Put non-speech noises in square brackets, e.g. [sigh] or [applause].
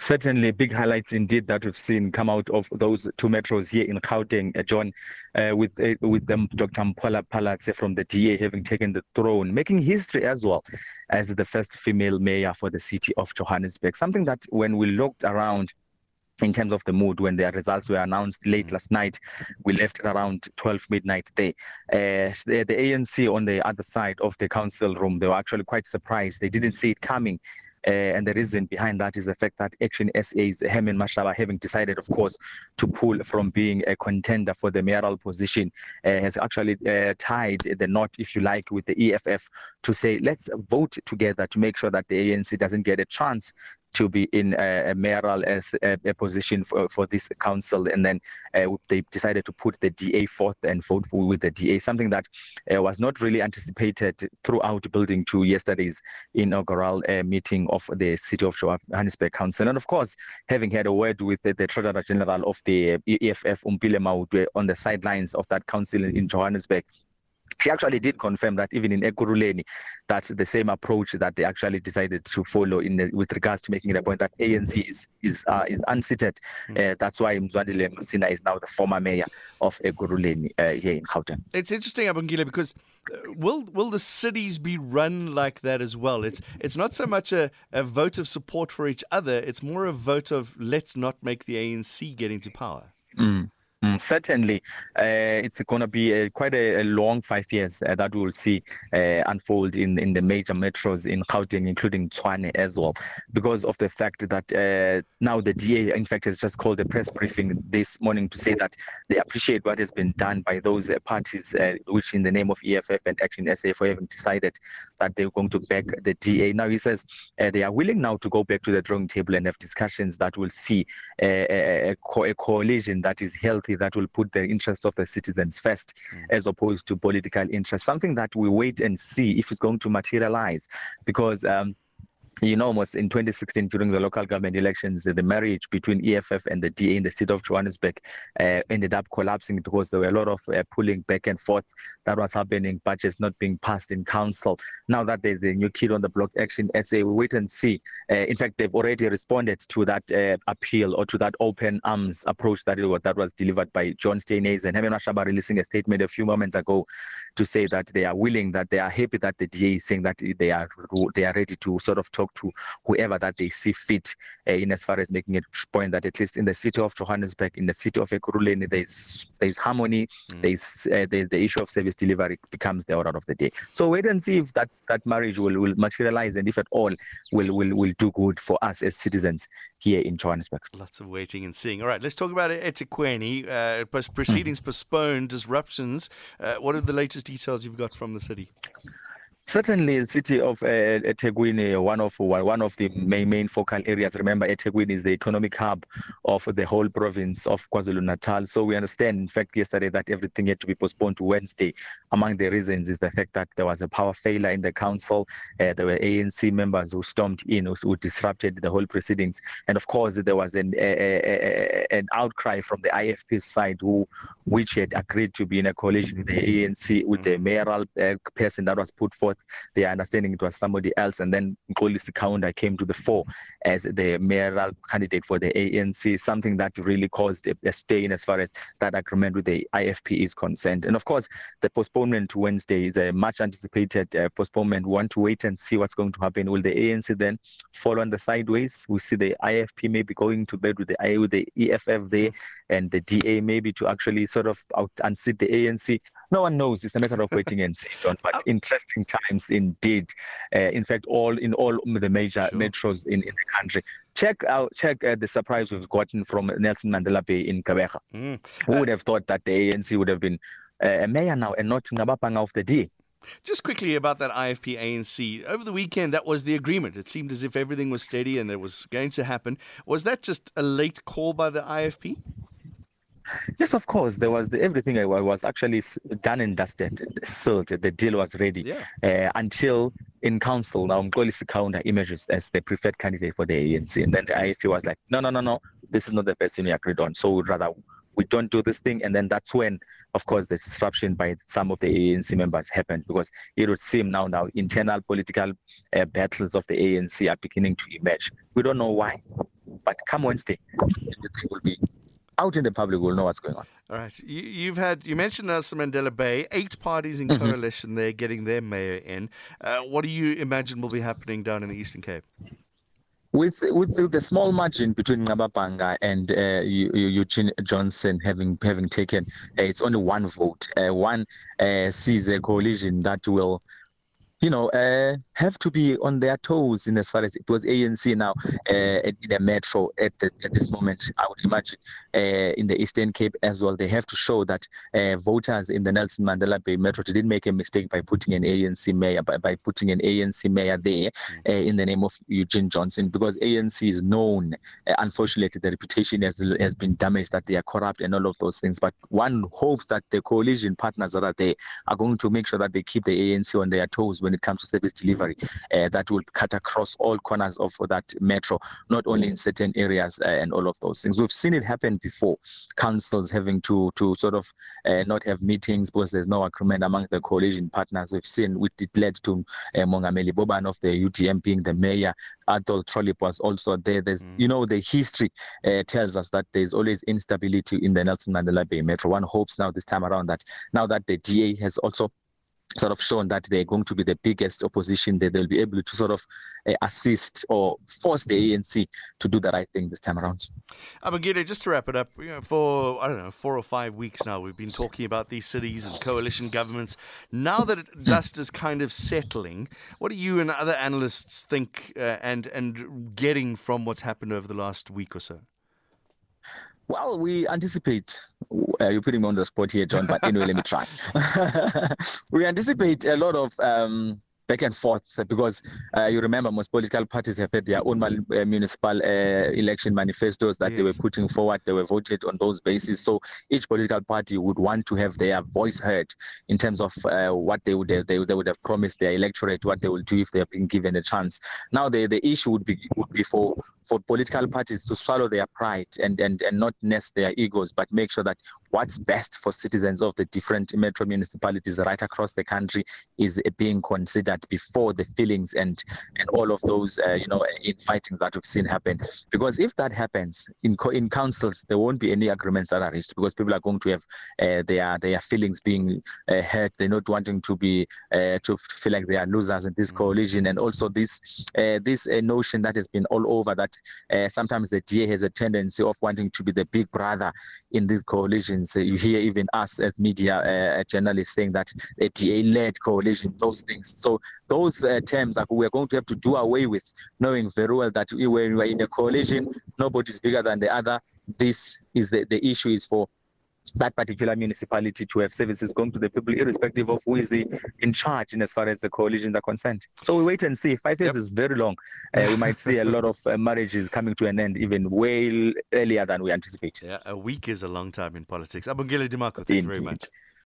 Certainly, big highlights indeed that we've seen come out of those two metros here in Gauteng, uh, John, uh, with uh, with them, Dr. Mpho Phalatse from the DA having taken the throne, making history as well as the first female mayor for the city of Johannesburg. Something that when we looked around in terms of the mood when their results were announced late mm. last night. We left around 12 midnight there. Uh, the, the, ANC on the other side of the council room, they were actually quite surprised. They didn't see it coming. Uh, and the reason behind that is the fact that Action SA's Herman Mashaba, having decided, of course, to pull from being a contender for the mayoral position, uh, has actually uh, tied the knot, if you like, with the EFF to say, let's vote together to make sure that the ANC doesn't get a chance to be in a, a mayoral as a, a, position for, for this council, and then uh, they decided to put the DA forth and vote for, with the DA, something that uh, was not really anticipated throughout building to yesterday's inaugural uh, meeting of the City of Johannesburg Council, and of course, having had a word with the, the Treasurer General of the EFF, Omphile Maotwe, on the sidelines of that council in Johannesburg, she actually did confirm that even in Ekurhuleni, that's the same approach that they actually decided to follow in the, with regards to making the point that ANC is is uh, is unseated. Mm. Uh, that's why Mzwandile Masina is now the former mayor of Ekurhuleni uh, here in Gauteng. It's interesting, Abongile, because uh, will will the cities be run like that as well? It's it's not so much a, a vote of support for each other; it's more a vote of let's not make the ANC get into power. Mm. Certainly, uh, it's going to be a, quite a, a, long five years uh, that we'll see uh, unfold in, in the major metros in Gauteng, including Tshwane as well, because of the fact that uh, now the DA, in fact, has just called a press briefing this morning to say that they appreciate what has been done by those uh, parties, uh, which in the name of EFF and Action SA for having decided that they're going to back the DA. Now he says they are willing now to go back to the drawing table and have discussions that will see a, a, co- a coalition that is healthy that will put the interest of the citizens first mm. as opposed to political interest. Something that we wait and see if it's going to materialize because um, you know, almost in 2016 during the local government elections, the marriage between EFF and the DA in the city of Johannesburg uh, ended up collapsing because there were a lot of uh, pulling back and forth that was happening, budgets not being passed in council. Now that there's a new kid on the block, Action SA, we wait and see. Uh, in fact, they've already responded to that uh, appeal or to that open arms approach that, it, that was delivered by John Steenhuisen and Herman Mashaba releasing a statement a few moments ago to say that they are willing, that they are happy that the DA is saying that they are they are ready to sort of talk talk to whoever that they see fit uh, in as far as making it point that at least in the city of Johannesburg, in the city of Ekurhuleni, there's there's harmony, mm. there's uh, the, the issue of service delivery becomes the order of the day. So wait and see if that, that marriage will, will materialize and if at all will, will, will do good for us as citizens here in Johannesburg. Lots of waiting and seeing. All right, let's talk about eThekwini. Uh, proceedings mm. postponed, disruptions. Uh, what are the latest details you've got from the city? Certainly, the city of uh, eThekwini, one of one of the main main focal areas. Remember, eThekwini is the economic hub of the whole province of KwaZulu Natal. So we understand, in fact, yesterday that everything had to be postponed to Wednesday. Among the reasons is the fact that there was a power failure in the council. Uh, there were ANC members who stormed in, who, who, disrupted the whole proceedings, and of course, there was an a, a, a, an outcry from the IFP side, who which had agreed to be in a coalition with the ANC with the mayoral uh, person that was put forth their understanding it was somebody else. And then Mxolisi Kaunda came to the fore as the mayoral candidate for the ANC, something that really caused a, a stain as far as that agreement with the IFP is concerned. And of course, the postponement to Wednesday is a much anticipated uh, postponement. We want to wait and see what's going to happen. Will the ANC then fall on the sideways? We see the IFP maybe going to bed with the with the EFF there and the DA maybe to actually sort of out unseat the ANC no one knows. It's a matter of waiting and seeing, John. But interesting times indeed. Uh, in fact, all in all the major sure. metros in, in the country. Check out, check uh, the surprise we've gotten from Nelson Mandela Bay in Gqeberha. Mm. Who would have thought that the ANC would have been uh, a mayor now and not Nqaba Bhanga of the day? Just quickly about that IFP ANC. Over the weekend, that was the agreement. It seemed as if everything was steady and it was going to happen. Was that just a late call by the IFP? Yes, of course. There was the, everything I was actually done and dusted, sealed. The deal was ready yeah. uh, until in council now Mxolisi Kaunda emerges as the preferred candidate for the ANC, and then the IFP was like, no, no, no, no, this is not the person we agreed on. So we'd rather we don't do this thing, and then that's when, of course, the disruption by some of the ANC members happened because it would seem now now internal political uh, battles of the ANC are beginning to emerge. We don't know why, but come Wednesday, everything will be out in the public. We'll know what's going on. All right, you, have had you mentioned Nelson Mandela Bay, eight parties in mm-hmm. coalition there getting their mayor in. Uh, what do you imagine will be happening down in the Eastern Cape? with with the small margin between Nqaba Bhanga and uh, Eugene Johnson having having taken, uh, it's only one vote. Uh, one uh, sees a coalition that will you know, uh, have to be on their toes in as far as it was ANC now uh, in the metro at, the, at this moment. I would imagine uh, in the Eastern Cape as well, they have to show that uh, voters in the Nelson Mandela Bay Metro didn't make a mistake by putting an ANC mayor by, by putting an ANC mayor there uh, in the name of Eugene Johnson because ANC is known. Uh, unfortunately, the reputation has has been damaged that they are corrupt and all of those things. But one hopes that the coalition partners that are there are going to make sure that they keep the ANC on their toes when it comes to service delivery uh, that will cut across all corners of that metro, not only in certain areas uh, and all of those things. We've seen it happen before. Councils having to to sort of uh, not have meetings because there's no agreement among the coalition partners. We've seen which it led to uh, Mongameli Bobani of the UDM being the mayor. Athol Trollip was also there. There's mm. you know the history uh, tells us that there's always instability in the Nelson Mandela Bay Metro. One hopes now this time around that now that the DA has also sort of shown that they're going to be the biggest opposition, that they'll be able to sort of uh, assist or force the ANC to do the right thing this time around. Abongile, just to wrap it up, you know, for, I don't know, four or five weeks now, we've been talking about these cities and coalition governments. Now that it, [clears throat] dust is kind of settling, what do you and other analysts think uh, and, and getting from what's happened over the last week or so? Well, we anticipate. Uh, you're putting me on the spot here, John. But anyway, let me try. [laughs] we anticipate a lot of um, back and forth because uh, you remember most political parties have had their own uh, municipal uh, election manifestos that yes. they were putting forward. They were voted on those bases. So each political party would want to have their voice heard in terms of uh, what they would have, they, they would have promised their electorate, what they will do if they have been given a chance. Now the, the issue would be would be for for political parties to swallow their pride and, and, and not nest their egos, but make sure that what's best for citizens of the different metro municipalities right across the country is being considered before the feelings and and all of those uh, you know infighting that we've seen happen. Because if that happens in in councils, there won't be any agreements that are reached because people are going to have uh, their their feelings being uh, hurt. They're not wanting to be uh, to feel like they are losers in this mm. coalition, and also this uh, this uh, notion that has been all over that sometimes the DA has a tendency of wanting to be the big brother in these coalitions. you hear even us as media journalists saying that a DA-led coalition, those things. So those uh, terms are, we're going to have to do away with, knowing very well that when we are in a coalition, nobody's bigger than the other. This is the, the issue is for that particular municipality to have services going to the people, irrespective of who is in charge in as far as the coalitions are concerned. So we wait and see. Five years yep. is very long. Uh, we might see a lot of uh, marriages coming to an end even way earlier than we anticipate. Yeah, a week is a long time in politics. Abongile Dimako, thank Indeed. you very much.